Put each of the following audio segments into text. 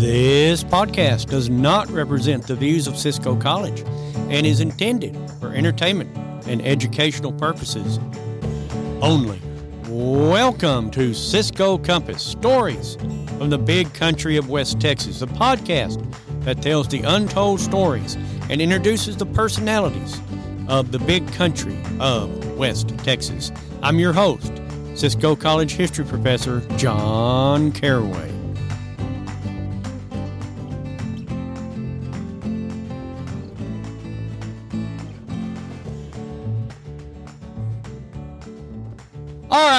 This podcast does not represent the views of Cisco College and is intended for entertainment and educational purposes only. Welcome to Cisco Compass Stories from the Big Country of West Texas, the podcast that tells the untold stories and introduces the personalities of the big country of West Texas. I'm your host, Cisco College history professor John Caraway.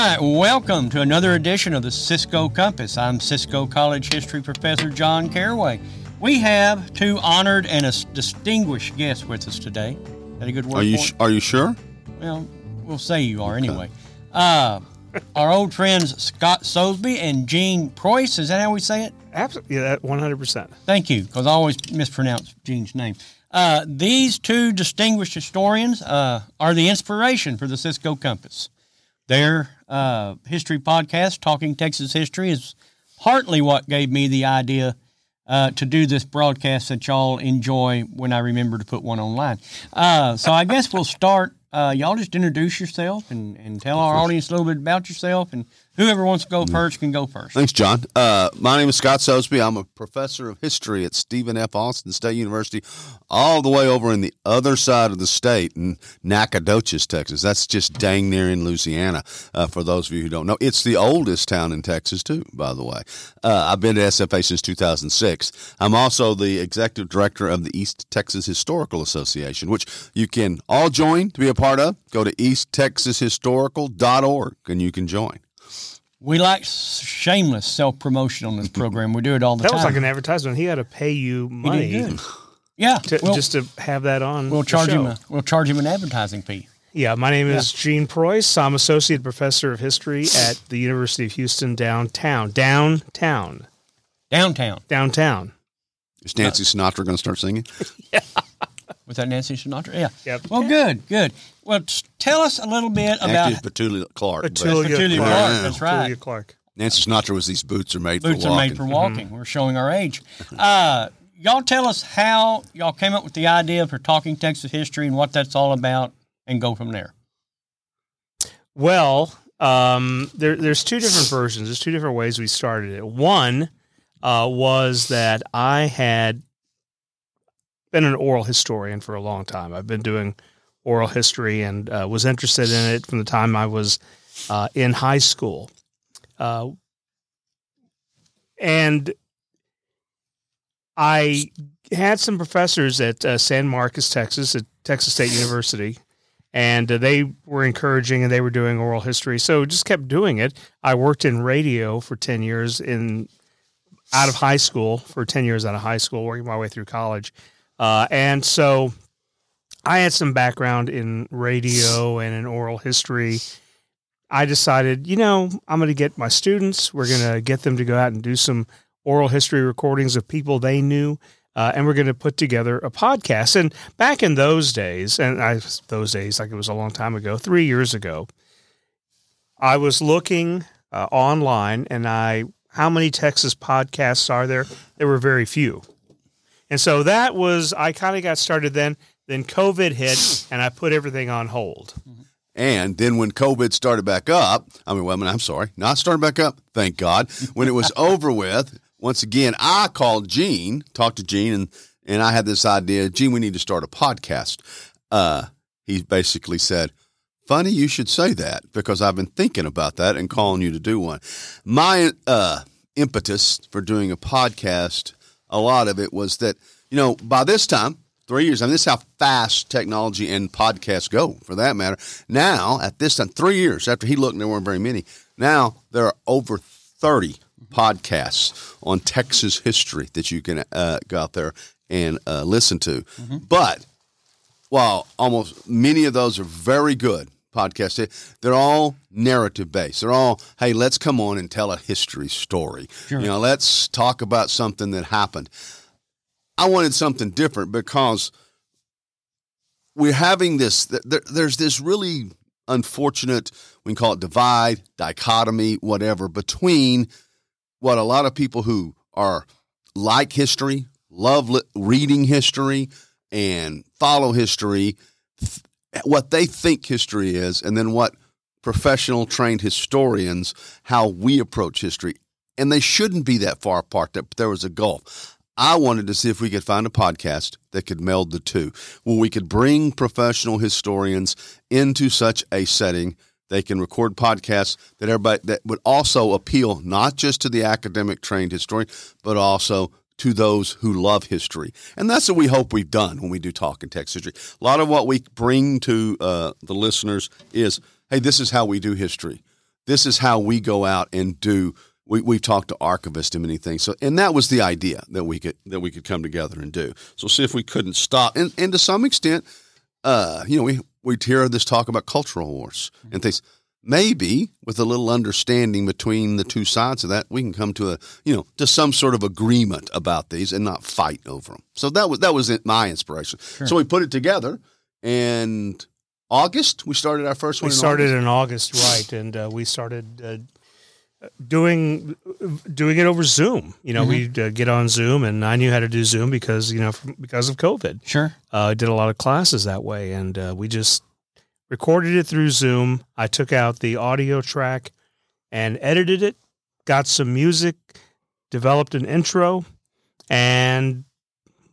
Right, welcome to another edition of the Cisco Compass. I'm Cisco College history professor John Caraway. We have two honored and a distinguished guests with us today. Is that a good word? Are you for sh- are you sure? Well, we'll say you are anyway. Uh, our old friends Scott Sosebee and Gene Preuss. Is that how we say it? Absolutely, yeah, that one hundred percent. Thank you, because I always mispronounce Gene's name. Uh, these two distinguished historians uh, are the inspiration for the Cisco Compass. Their uh, history podcast, Talking Texas History, is partly what gave me the idea uh, to do this broadcast that y'all enjoy when I remember to put one online. Uh, so I guess we'll start. Uh, y'all just introduce yourself and, and tell our audience a little bit about yourself, and whoever wants to go first can go first. Thanks, John. Uh, my name is Scott Sosebee. I'm a professor of history at Stephen F. Austin State University, all the way over in the other side of the state in Nacogdoches, Texas. That's just dang near in Louisiana. Uh, for those of you who don't know, it's the oldest town in Texas too. By the way, uh, I've been to SFA since 2006. I'm also the executive director of the East Texas Historical Association, which you can all join to be a part of. Go to easttexashistorical.org and you can join. We like shameless self promotion on this program. We do it all the That time. That was like an advertisement. He had to pay you money. Yeah, to, we'll, just to have that on. we'll the charge him. A, we'll charge him an advertising fee. Yeah, my name is Gene Preuss. I'm associate professor of history at the University of Houston downtown. Downtown. Downtown. Downtown. Is Nancy Sinatra going to start singing? Was that Nancy Sinatra? Yeah. Yep. Well, good, good. Well, t- tell us a little bit about Actually, it's Petula Clark. but Petula Petula Clark. Clark. That's right. Petula Clark. Nancy Sinatra was these boots are made Boots for are walking. made for walking. We're showing our age. Uh, y'all tell us how y'all came up with the idea for talking Texas history and what that's all about, and go from there. Well, um, there, there's two different versions. There's two different ways we started it. One uh, was that I had been an oral historian for a long time. I've been doing oral history and uh, was interested in it from the time I was uh, in high school. Uh, and I had some professors at uh, San Marcos, Texas, at Texas State University, and uh, they were encouraging and they were doing oral history. So just kept doing it. I worked in radio for 10 years in out of high school for 10 years out of high school, working my way through college. Uh, and so I had some background in radio and in oral history. I decided, you know, I'm going to get my students, we're going to get them to go out and do some oral history recordings of people they knew. Uh, and we're going to put together a podcast. And back in those days, and I those days like it was a long time ago, three years ago, I was looking uh, online, and I how many Texas podcasts are there? There were very few, and so that was I kind of got started then. Then COVID hit, and I put everything on hold. And then when COVID started back up, I mean, well, I mean, I'm sorry, not started back up, thank God. When it was over with, once again, I called Gene, talked to Gene, and, and I had this idea Gene, we need to start a podcast. Uh, he basically said, Funny you should say that because I've been thinking about that and calling you to do one. My uh, impetus for doing a podcast, a lot of it was that, you know, by this time, three years, I mean, this is how fast technology and podcasts go for that matter. Now, at this time, three years after he looked, there weren't very many. Now, there are over 30 podcasts on Texas history that you can uh, go out there and uh, listen to. But while almost many of those are very good podcasts, they're all narrative based. They're all, hey, let's come on and tell a history story. You know, let's talk about something that happened. I wanted something different because we're having this, there, there's this really unfortunate, we can call it divide, dichotomy, whatever, between what a lot of people who are like history, love li- reading history, and follow history, what they think history is, and then what professional trained historians how we approach history. And they shouldn't be that far apart. That there was a gulf. I wanted to see if we could find a podcast that could meld the two, where we could bring professional historians into such a setting. They can record podcasts that everybody that would also appeal not just to the academic trained historian, but also to those who love history. And that's what we hope we've done when we do talk in Texas history. A lot of what we bring to uh, the listeners is, hey, this is how we do history. This is how we go out and do. We, we've talked to archivists and many things. So, and that was the idea that we could that we could come together and do. So, see if we couldn't stop. And, and to some extent, uh, you know, we we hear this talk about cultural wars and things maybe with a little understanding between the two sides of that, we can come to a you know to some sort of agreement about these and not fight over them. So that was that was my inspiration. So we put it together, and August we started our first one. We started August. in August, right? And uh, we started uh, doing doing it over Zoom. You know, we'd uh, get on Zoom, and I knew how to do Zoom because you know from, because of COVID. Sure. Uh, I did a lot of classes that way, and uh, we just recorded it through Zoom. I took out the audio track and edited it, got some music, developed an intro, and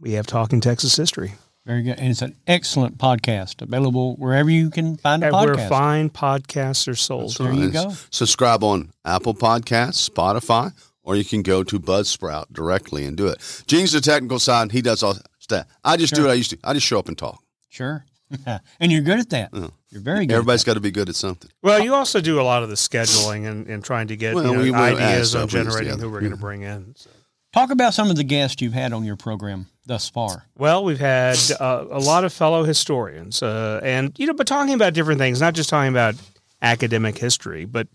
we have Talking Texas History. Very good. And it's an excellent podcast available wherever you can find a And where podcast. fine podcasts are sold. There you go. Subscribe on Apple Podcasts, Spotify, or you can go to Buzzsprout directly and do it. Gene's the technical side; he does all that. I just do what I used to. I just show up and talk. Sure. and you're good at that. Yeah. You're very good. Everybody's got to be good at something. Well, you also do a lot of the scheduling and, and trying to get Well, you know, we ideas on stuff we use generating who we're going to bring in. So. Talk about some of the guests you've had on your program thus far. Well, we've had uh, a lot of fellow historians, uh, and you know, but talking about different things, not just talking about academic history, but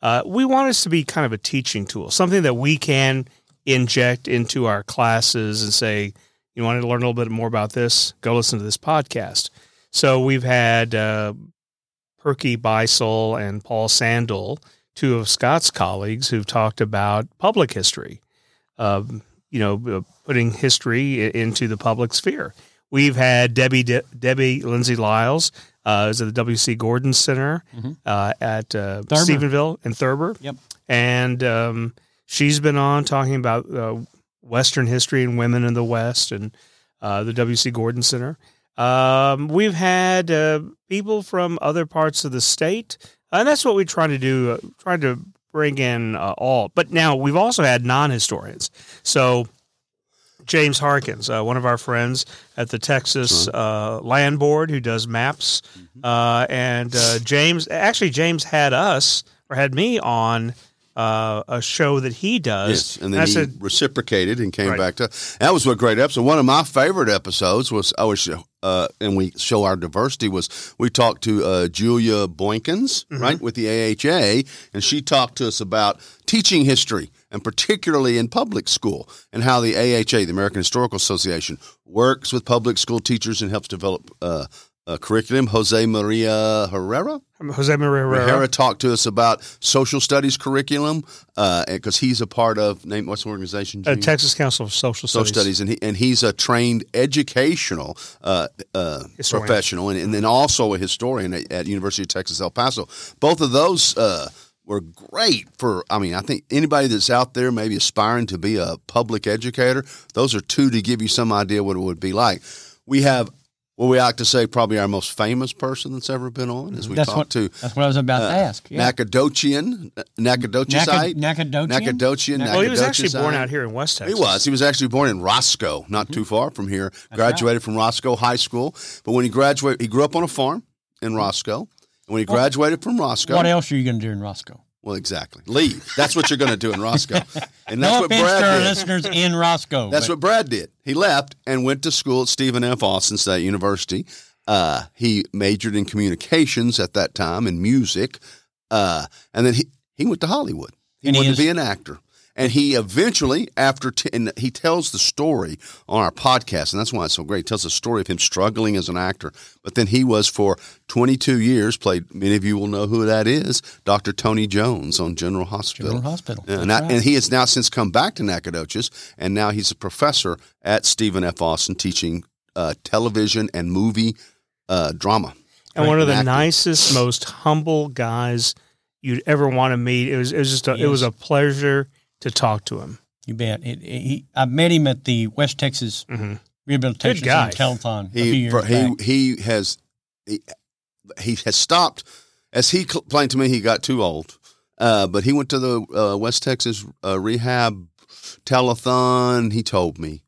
uh, we want this to be kind of a teaching tool, something that we can inject into our classes and say, you want to learn a little bit more about this? Go listen to this podcast. So we've had uh, Perky Beisel and Paul Sandul, two of Scott's colleagues, who've talked about public history. Um, you know, uh, putting history into the public sphere. We've had Debbie De- Debbie Lindsay Liles, uh, is at the W.K. Gordon Center Mhm. uh, at uh, Stephenville and Thurber. Yep. And um, she's been on talking about uh, Western history and women in the West and uh, the W.K. Gordon Center. Um, we've had uh, people from other parts of the state, and that's what we try to do. Uh, try to bring in uh, all. But now we've also had non-historians. So James Harkins, uh, one of our friends at the Texas uh, Land Board, who does maps, uh, and uh, James actually James had us or had me on uh, a show that he does. Yes, and then I he said, reciprocated and came Right. back to. That was a great episode. One of my favorite episodes was I was, uh, and we show our diversity was we talked to uh, Julia Brookins, Mm-hmm. right, with the AHA, and she talked to us about teaching history and particularly in public school and how the AHA, the American Historical Association, works with public school teachers and helps develop. Uh, curriculum. Jose Maria Herrera, Jose Maria Herrera. Herrera talked to us about social studies curriculum because he's a part of name what's the organization? uh, Texas Council of Social Social Studies. studies, and he, and he's a trained educational uh, uh, professional, and, and then also a historian at, at University of Texas El Paso. Both of those uh, were great for. I mean, I think anybody that's out there maybe aspiring to be a public educator, those are two to give you some idea what it would be like. We have. What we like to say, probably our most famous person that's ever been on, as we That's talked what to that's what I was about uh, to ask. Yeah. Nacogdochian, Nacogdochesite, Nacogdochian? Nacogdochian. Well, he was actually born out here in West Texas. He was. He was actually born in Roscoe, not too far from here. graduated from Roscoe High School. But when he graduated, he grew up on a farm in Roscoe. And when he graduated from Roscoe, What else are you going to do in Roscoe? Well, exactly, leave. That's what you're going to do in Roscoe. And that's no what offense to our Brad did. listeners in Roscoe. That's but what Brad did. He left and went to school at Stephen F. Austin State University. Uh, he majored in communications at that time and music. Uh, and then he, he went to Hollywood. He And he wanted is- to be an actor. And he eventually, after, t- and he tells the story on our podcast, and that's why it's so great. He tells the story of him struggling as an actor. But then he was for 22 years, played, many of you will know who that is, Dr. Tony Jones on General Hospital. General Hospital. Yeah, and, that- right. and he has now since come back to Nacogdoches, and now he's a professor at Stephen F. Austin teaching uh, television and movie uh, drama. and one of the acting. nicest, most humble guys you'd ever want to meet. It was it was just a, it was a pleasure to talk to him. You bet. It, it- he, I met him at the West Texas Mhm. Rehabilitation Good guy. Center telethon a few He years for- he back. he has he, he has stopped as he complained to me. He got too old, uh, but he went to the uh, West Texas uh, rehab telethon. He told me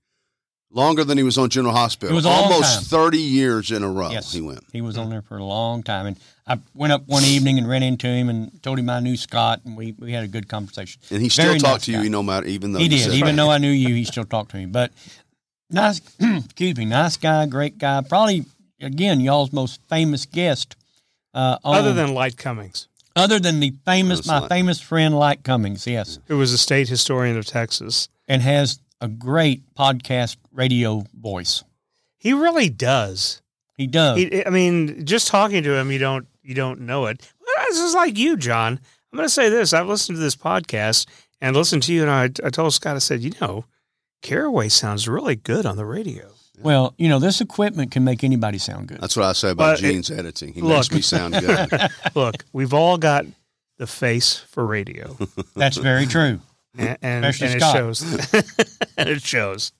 longer than he was on General Hospital. It was a long almost time. thirty years in a row. Yes. He went. He was on there for a long time, and I went up one evening and ran into him and told him I knew Scott, and we, we had a good conversation. And he still Very talked nice to you, guy. no matter even though He did, said- even though I knew you, he still talked to me. But nice, excuse me, nice guy, great guy. Probably again y'all's most famous guest. Uh, on- Other than Light Cummins, other than the famous, my like- famous friend Light Cummins, yes, who was a state historian of Texas. and has a great podcast radio voice. He really does. He does. He, I mean, just talking to him, you don't you don't know it. This is like you, John. I'm going to say this. I've listened to this podcast and listened to you, and I, I told Scott, I said, you know, Caraway sounds really good on the radio. well, you know, this equipment can make anybody sound good. That's what I say about But it- Gene's editing. He look. makes me sound good. Look, we've all got the face for radio, That's very true. and, and, and Especially it Scott. shows. and it shows.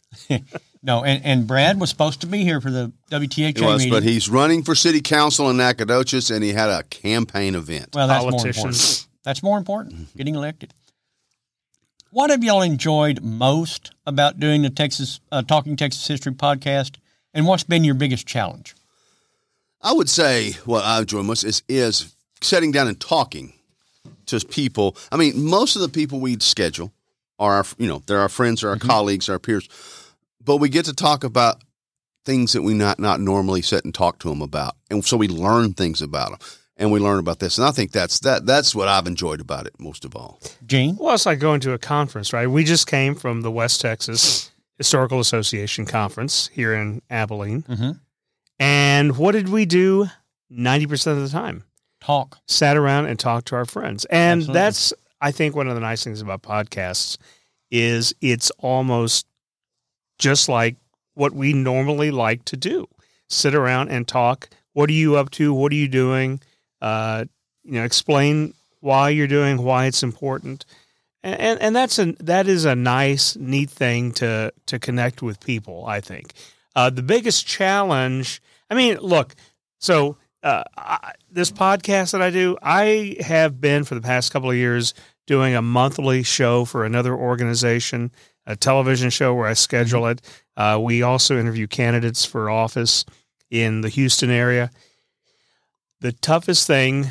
No, and, and Brad was supposed to be here for the WTHA He was, meeting. but he's running for city council in Nacogdoches, and he had a campaign event. well, that's more important. That's more important. Getting elected. What have y'all enjoyed most about doing the Texas uh, Talking Texas History podcast, and what's been your biggest challenge? I would say what I enjoy most is is sitting down and talking to people. I mean, most of the people we schedule are our, you know they're our friends, or our colleagues, our peers, but we get to talk about things that we not not normally sit and talk to them about, and so we learn things about them, and we learn about this, and I think that's that that's what I've enjoyed about it most of all. Gene? Well, it's like going to a conference, right? We just came from the West Texas Historical Association conference here in Abilene. Mhm. And what did we do 90% of the time? Talk. Sat around and talked to our friends. And Absolutely. that's, I think, one of the nice things about podcasts is it's almost just like what we normally like to do sit around and talk. What are you up to? What are you doing? Uh, you know, explain why you're doing, why it's important, and and, and that's a that is a nice, neat thing to to connect with people. I think uh, the biggest challenge. I mean, look, so uh, I, this podcast that I do, I have been for the past couple of years doing a monthly show for another organization, a television show where I schedule it. Uh, we also interview candidates for office in the Houston area. The toughest thing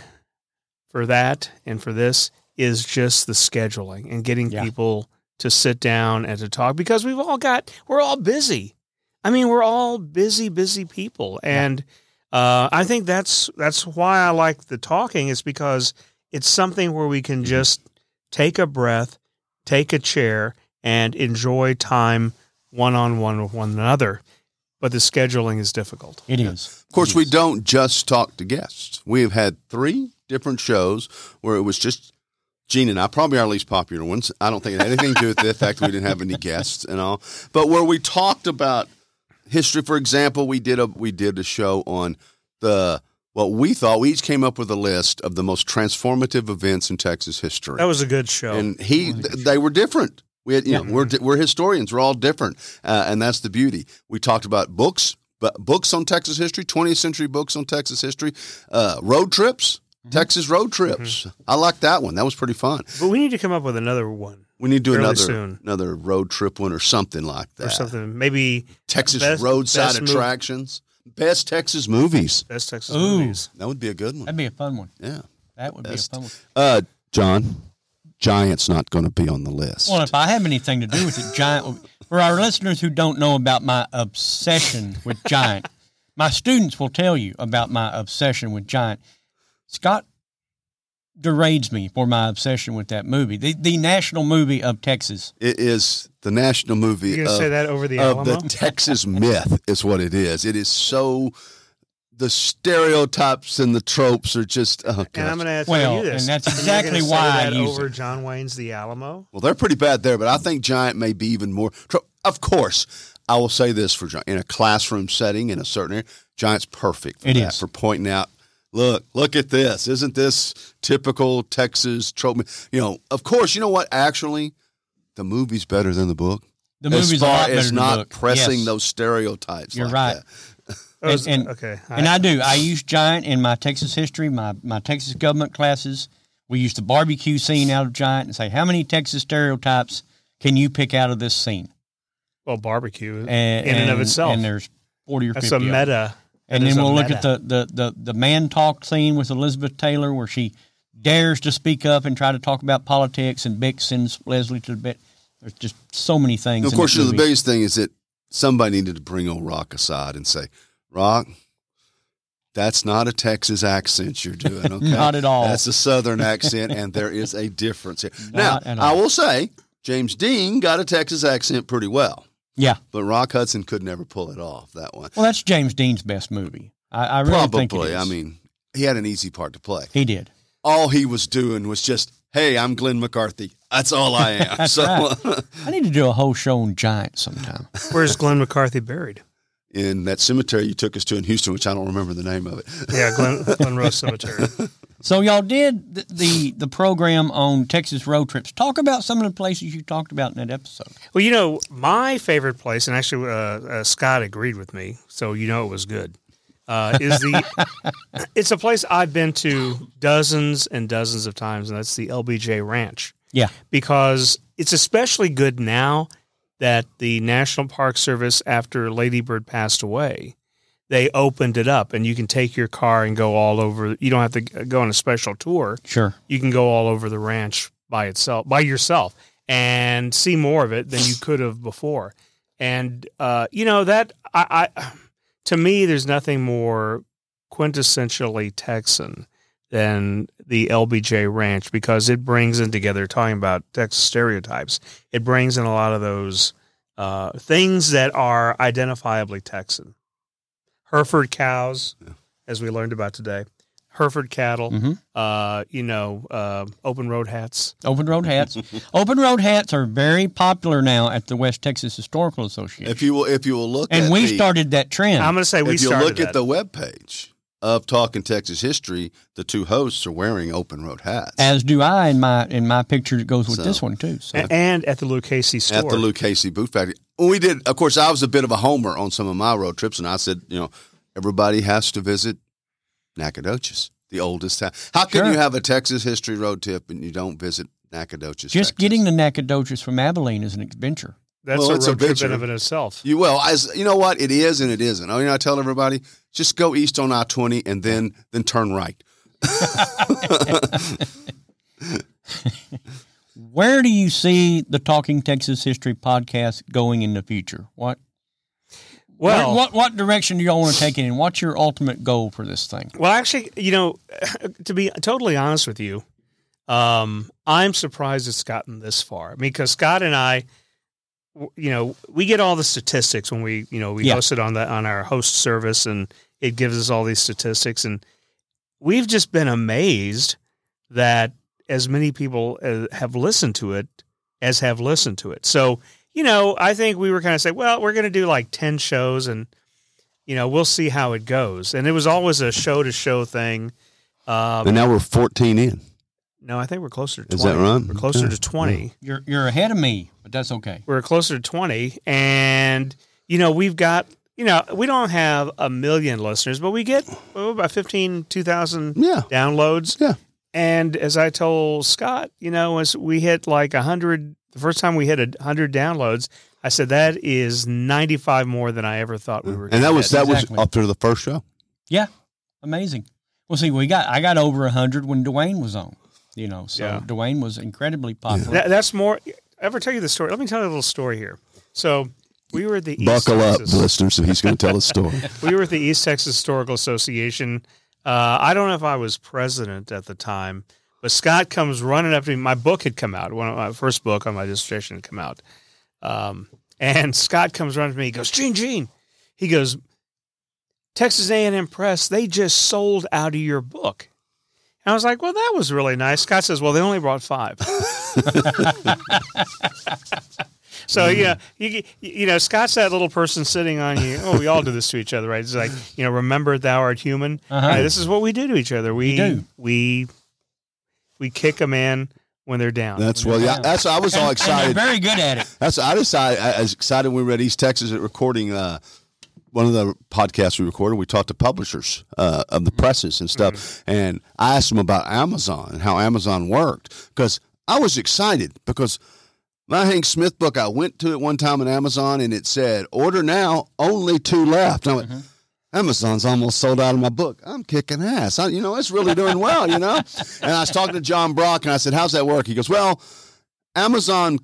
for that and for this is just the scheduling and getting Yeah. people to sit down and to talk because we've all got we're all busy. I mean, we're all busy, busy people, and uh, I think that's that's why I like the talking is because it's something where we can just take a breath, take a chair, and enjoy time one on one with one another. But the scheduling is difficult. It is. Of course, we don't just talk to guests. We have had three different shows where it was just Gene and I, probably our least popular ones. I don't think it had anything to do with the fact that we didn't have any guests and all, but where we talked about history. For example, we did a we did a show on the what we thought we each came up with a list of the most transformative events in Texas history. That was a good show. and he th- they were different. We had, you know, we're we're historians. We're all different, uh, and that's the beauty. We talked about books, but books on Texas history, 20th century books on Texas history, uh, road trips, Texas road trips. I like that one. That was pretty fun. but we need to come up with another one We need to do another soon. another road trip one or something like that. or something. Maybe Texas Best- roadside best mov- attractions, best Texas movies. best Texas Ooh. movies. That would be a good one. That'd be a fun one. Yeah. That would Best. be a fun one. Uh, John, Giants not going to be on the list. Well, if I have anything to do with it, Giant, for our listeners who don't know about my obsession with Giant, my students will tell you about my obsession with Giant. Scott, degrades me for my obsession with that movie. The the national movie of Texas. It is the national movie You're gonna of, say that over the of Alamo? the Texas myth is what it is. It is so the stereotypes and the tropes are just oh and I'm going to ask Well, you this. and that's exactly gonna say why I that use over it. John Wayne's The Alamo. Well, they're pretty bad there, but I think Giant may be even more. tro- Of course, I will say this for Giant in a classroom setting in a certain area, Giant's perfect for It that is. for pointing out. Look, look at this. Isn't this typical Texas trope? You know, of course, you know what? Actually, the movie's better than the book. The as movie's a far lot better as than the not book. pressing Yes. those stereotypes. You're like right. that. Oh, is- and- okay. And I do. I use Giant in my Texas history, my, my Texas government classes. We use the barbecue scene out of Giant and say, how many Texas stereotypes can you pick out of this scene? well, barbecue And, in and of itself. And there's 40 or That's 50. a of them. meta. And then we'll look meta. at the, the, the, the man talk scene with Elizabeth Taylor where she dares to speak up and try to talk about politics and Bick sends Leslie to the bed. There's just so many things. And of course, that you know, the biggest thing is that somebody needed to bring old Rock aside and say, Rock, that's not a Texas accent you're doing. Okay? Not at all. That's a Southern accent, and there is a difference here. Not now, I will say, James Dean got a Texas accent pretty well, Yeah. but Rock Hudson could never pull it off. That one, Well, that's James Dean's best movie. I, I really think probably. I mean, he had an easy part to play. he did. All he was doing was just, "Hey, I'm Glenn McCarthy. That's all I am." That's so, right. I need to do a whole show on Giant sometime. Where's Glenn McCarthy buried? In that cemetery you took us to in Houston, which I don't remember the name of it. Yeah, Glen, Glen Rose Cemetery. So y'all did the, the the program on Texas road trips. Talk about some of the places you talked about in that episode. Well, you know, my favorite place, and actually uh, uh, Scott agreed with me, so you know it was good. Uh, is the it's a place I've been to dozens and dozens of times, and that's the LBJ Ranch Yeah. because it's especially good now that the National Park Service, after Lady Bird passed away, they opened it up, and you can take your car and go all over. You don't have to go on a special tour Sure. you can go all over the ranch by itself by yourself and see more of it than you could have before and uh, you know that I, I to me there's nothing more quintessentially texan than the lbj ranch because it brings in together talking about texas stereotypes it brings in a lot of those uh, things that are identifiably texan hereford cows as we learned about today hereford cattle Mhm. uh, you know, uh, open road hats. Open road hats. Open road hats are very popular now at the West Texas Historical Association. If you will, if you will look, and at we the, started that trend. I'm going to say we if you started look that. at the web page of Talking Texas History, the two hosts are wearing open road hats as do I in my in my picture that goes with So- this one too. So A- and at the Lucchese store. at the Luke Casey Boot Factory. When we did, of course, I was a bit of a homer on some of my road trips, and I said, you know, everybody has to visit Nacogdoches, the oldest town. How can Sure. you have a Texas history road trip and you don't visit Nacogdoches? just Texas? getting to Nacogdoches from Abilene is an adventure. That's Well, a it's a trip in of it itself. You well, as you know what it is and it isn't. Oh, you know, I tell everybody just go east on I twenty and then then turn right. Where do you see the Talking Texas History podcast going in the future? What Well, what, what what direction do y'all want to take it in? What's your ultimate goal for this thing? well, actually, you know, to be totally honest with you, um, I'm surprised it's gotten this far. I mean, because Scott and I, w- you know, we get all the statistics when we, you know, we Yeah. host it on the on our host service, and it gives us all these statistics, and we've just been amazed that as many people uh, have listened to it as have listened to it. So, you know, I think we were kind of saying, well, we're going to do like 10 shows and, you know, we'll see how it goes. And it was always a show to show thing. Um, And now we're fourteen in. No, I think we're closer to 20. Is that right? We're closer Yeah. to 20. You're you're ahead of me, but that's okay. We're closer to 20. And, you know, we've got, you know, we don't have a million listeners, but we get oh, about 15, 2,000 Yeah. downloads. Yeah. And as I told Scott, you know, as we hit like a hundred, the first time we hit a hundred downloads, I said that is ninety five more than I ever thought we were. And that gonna was hit. that Exactly. was up to the first show. Yeah, amazing. Well, see, we got I got over hundred when Duane was on. You know, so Yeah. Duane was incredibly popular. That, that's more. Ever tell you the story? Let me tell you a little story here. So we were at the East Buckle up, Texas, listeners. So he's going to tell a story. we were at the East Texas Historical Association. Uh, I don't know if I was president at the time, But Scott comes running up to me. My book had come out. One of my first book on my dissertation had come out. Um, and Scott comes running to me. He goes, Gene, Gene. He goes, Texas A&M Press. They just sold out of your book. And I was like, well, that was really nice. Scott says, well, they only brought five. so yeah, you you know, Scott's that little person sitting on you. Oh, we all do this to each other, right? It's like you know, remember thou art human. Uh-huh. Right, this is what we do to each other. We do. we we kick a man when they're down. That's well, yeah. That's I was all excited. they're very good at it. That's I decided. I was excited when we were at East Texas at recording uh, one of the podcasts we recorded. We talked to publishers uh, of the presses and stuff, and I asked them about Amazon and how Amazon worked because I was excited because my Hank Smith book. I went to it one time on Amazon and it said order now, only two left. And I went. Amazon's almost sold out of my book. I'm kicking ass. I, you know, it's really doing well, you know? And I was talking to John Brock and I said, How's that work? He goes, Well, Amazon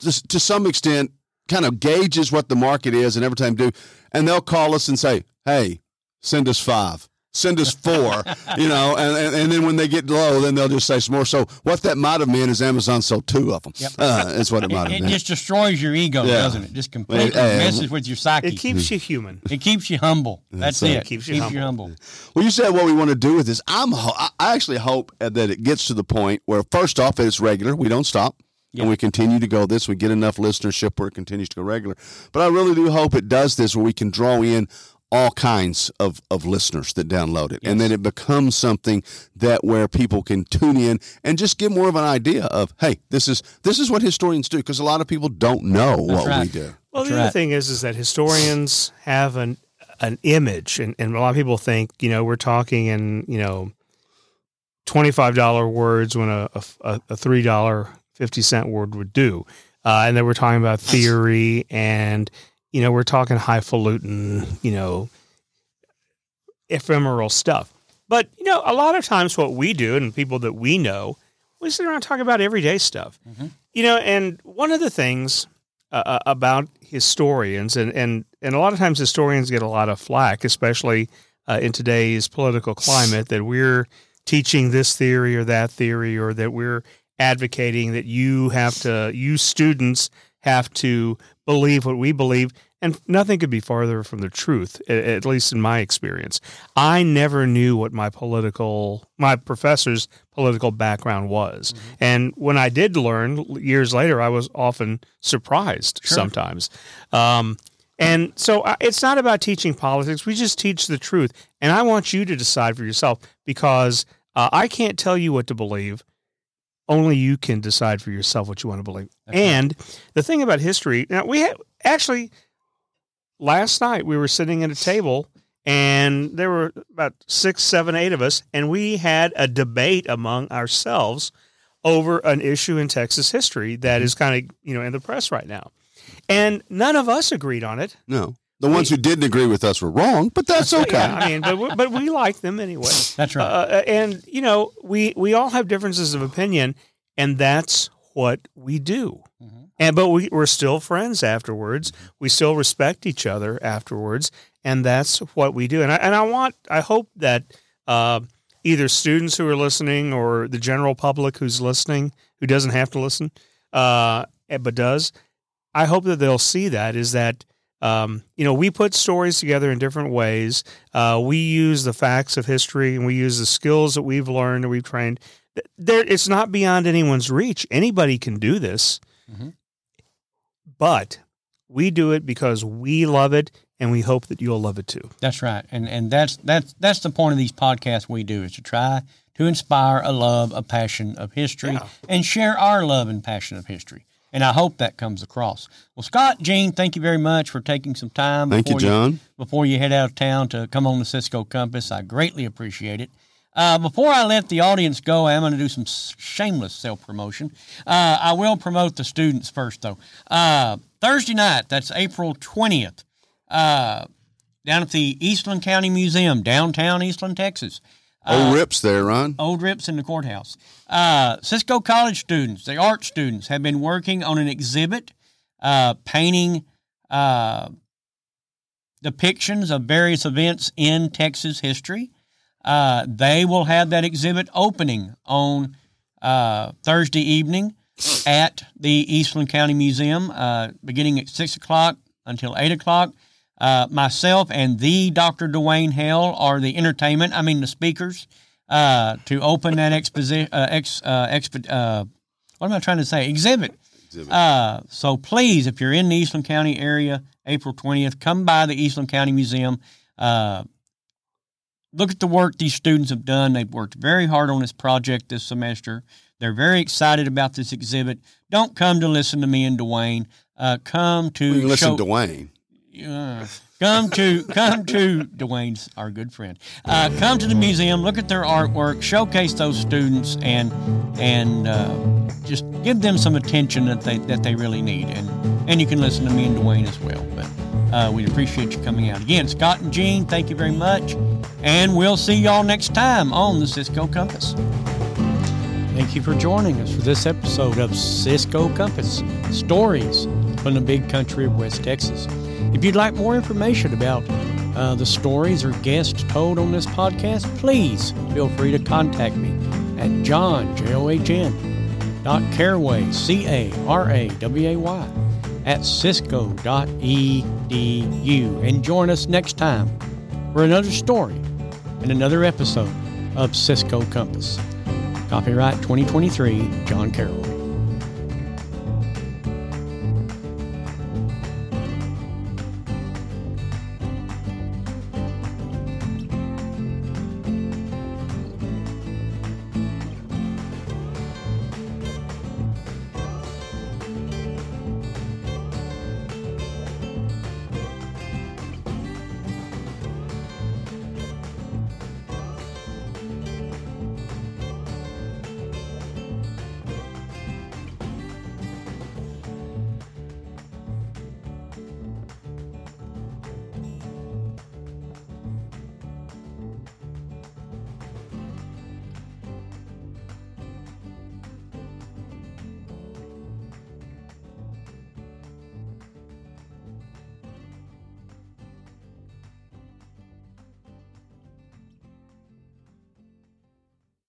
to, to some extent kind of gauges what the market is and every time do and they'll call us and say hey send us five send us four you know and, and, and then when they get low then they'll just say some more so what that might have meant is amazon sold two of them Yep. uh, that's what it It, might have it just destroys your ego, Yeah. doesn't it? Just completely Well, uh, messes with your psyche. it keeps you human. It keeps you humble. That's, That's it. it. Keeps you humble. well you said what we want to do with this i'm ho- i I actually hope that it gets to the point where first off it's regular we don't stop Yeah. and we continue to go this we get enough listenership where it continues to go regular. But i really do hope it does this where we can draw in all kinds of, of listeners that download it. And then it becomes something that where people can tune in and just get more of an idea of hey this is this is what historians do because a lot of people don't know what we do. Well, That's the other thing is, is that historians have an an image, and, and a lot of people think, you know, we're talking in, you know, twenty five dollar words when a a, a three dollar fifty cent word would do, uh, and then we're talking about theory, and you know, we're talking highfalutin, you know, ephemeral stuff. But you know, a lot of times what we do, and people that we know, we sit around and talk about everyday stuff. You know, and one of the things uh, about historians, and, and, and a lot of times historians get a lot of flack, especially uh, in today's political climate, that we're teaching this theory or that theory, or that we're advocating that you have to, you students have to believe what we believe. And nothing could be farther from the truth, at least in my experience. I never knew what my political, my professor's political background was. And when I did learn years later, I was often surprised sometimes. Um, and so it's not about teaching politics. We just teach the truth. And I want you to decide for yourself because uh, I can't tell you what to believe. Only you can decide for yourself what you want to believe. and the thing about history, now we had actually last night we were sitting at a table and there were about six, seven, eight of us, and we had a debate among ourselves over an issue in Texas history that mm-hmm. is kind of you know in the press right now, and none of us agreed on it. no the ones who didn't agree with us were wrong but that's okay Yeah, I mean, but we, but we like them anyway. That's right. Uh, and you know, we we all have differences of opinion, and that's what we do. And but we we're still friends afterwards. We still respect each other afterwards, and that's what we do. And I and I want I hope that uh, either students who are listening or the general public who's listening who doesn't have to listen, uh, but does, I hope that they'll see that is that. Um, you know, we put stories together in different ways. Uh, we use the facts of history and we use the skills that we've learned and we've trained. There, it's not beyond anyone's reach. Anybody can do this, Mhm. but we do it because we love it and we hope that you'll love it too. That's right, and and that's that's that's the point of these podcasts we do is to try to inspire a love, a passion of history, Yeah. and share our love and passion of history. And I hope that comes across. Well, Scott, Gene, thank you very much for taking some time. Thank you, before John. before you head out of town to come on the Cisco Compass, I greatly appreciate it. Uh, before I let the audience go, I'm going to do some shameless self promotion. Uh, I will promote the students first, though. Uh, Thursday night, that's April 20th, uh, down at the Eastland County Museum, downtown Eastland, Texas. Old rips there, Ron. Old Rips in the courthouse. Uh, Cisco College students, the art students, have been working on an exhibit uh, painting uh, depictions of various events in Texas history. Uh, they will have that exhibit opening on uh, Thursday evening at the Eastland County Museum, uh, beginning at six o'clock until eight o'clock. Uh, myself and the Dr. Duane Hale are the entertainment. I mean the speakers uh, to open that exposition. Uh, ex, uh, expo- uh, what am I trying to say? Exhibit. Uh, so please, if you're in the Eastland County area, April 20th, come by the Eastland County Museum. Uh, look at the work these students have done. They've worked very hard on this project this semester. They're very excited about this exhibit. Don't come to listen to me and Duane. Uh, come to listen show, to Duane. Come to come to Duane's our good friend. Uh, come to the museum, look at their artwork, showcase those students, and and uh, just give them some attention that they that they really need. And and you can listen to me and Duane as well. But uh, we appreciate you coming out again, Scott and Gene. Thank you very much, and we'll see y'all next time on the Cisco Compass. Thank you for joining us for this episode of Cisco Compass Stories from the big country of West Texas. If you'd like more information about uh, the stories or guests told on this podcast, please feel free to contact me at John, J O H N, dot Caraway, C A R A W A Y, at cisco.edu. And join us next time for another story and another episode of Cisco Compass. Copyright 2023, John Carroll.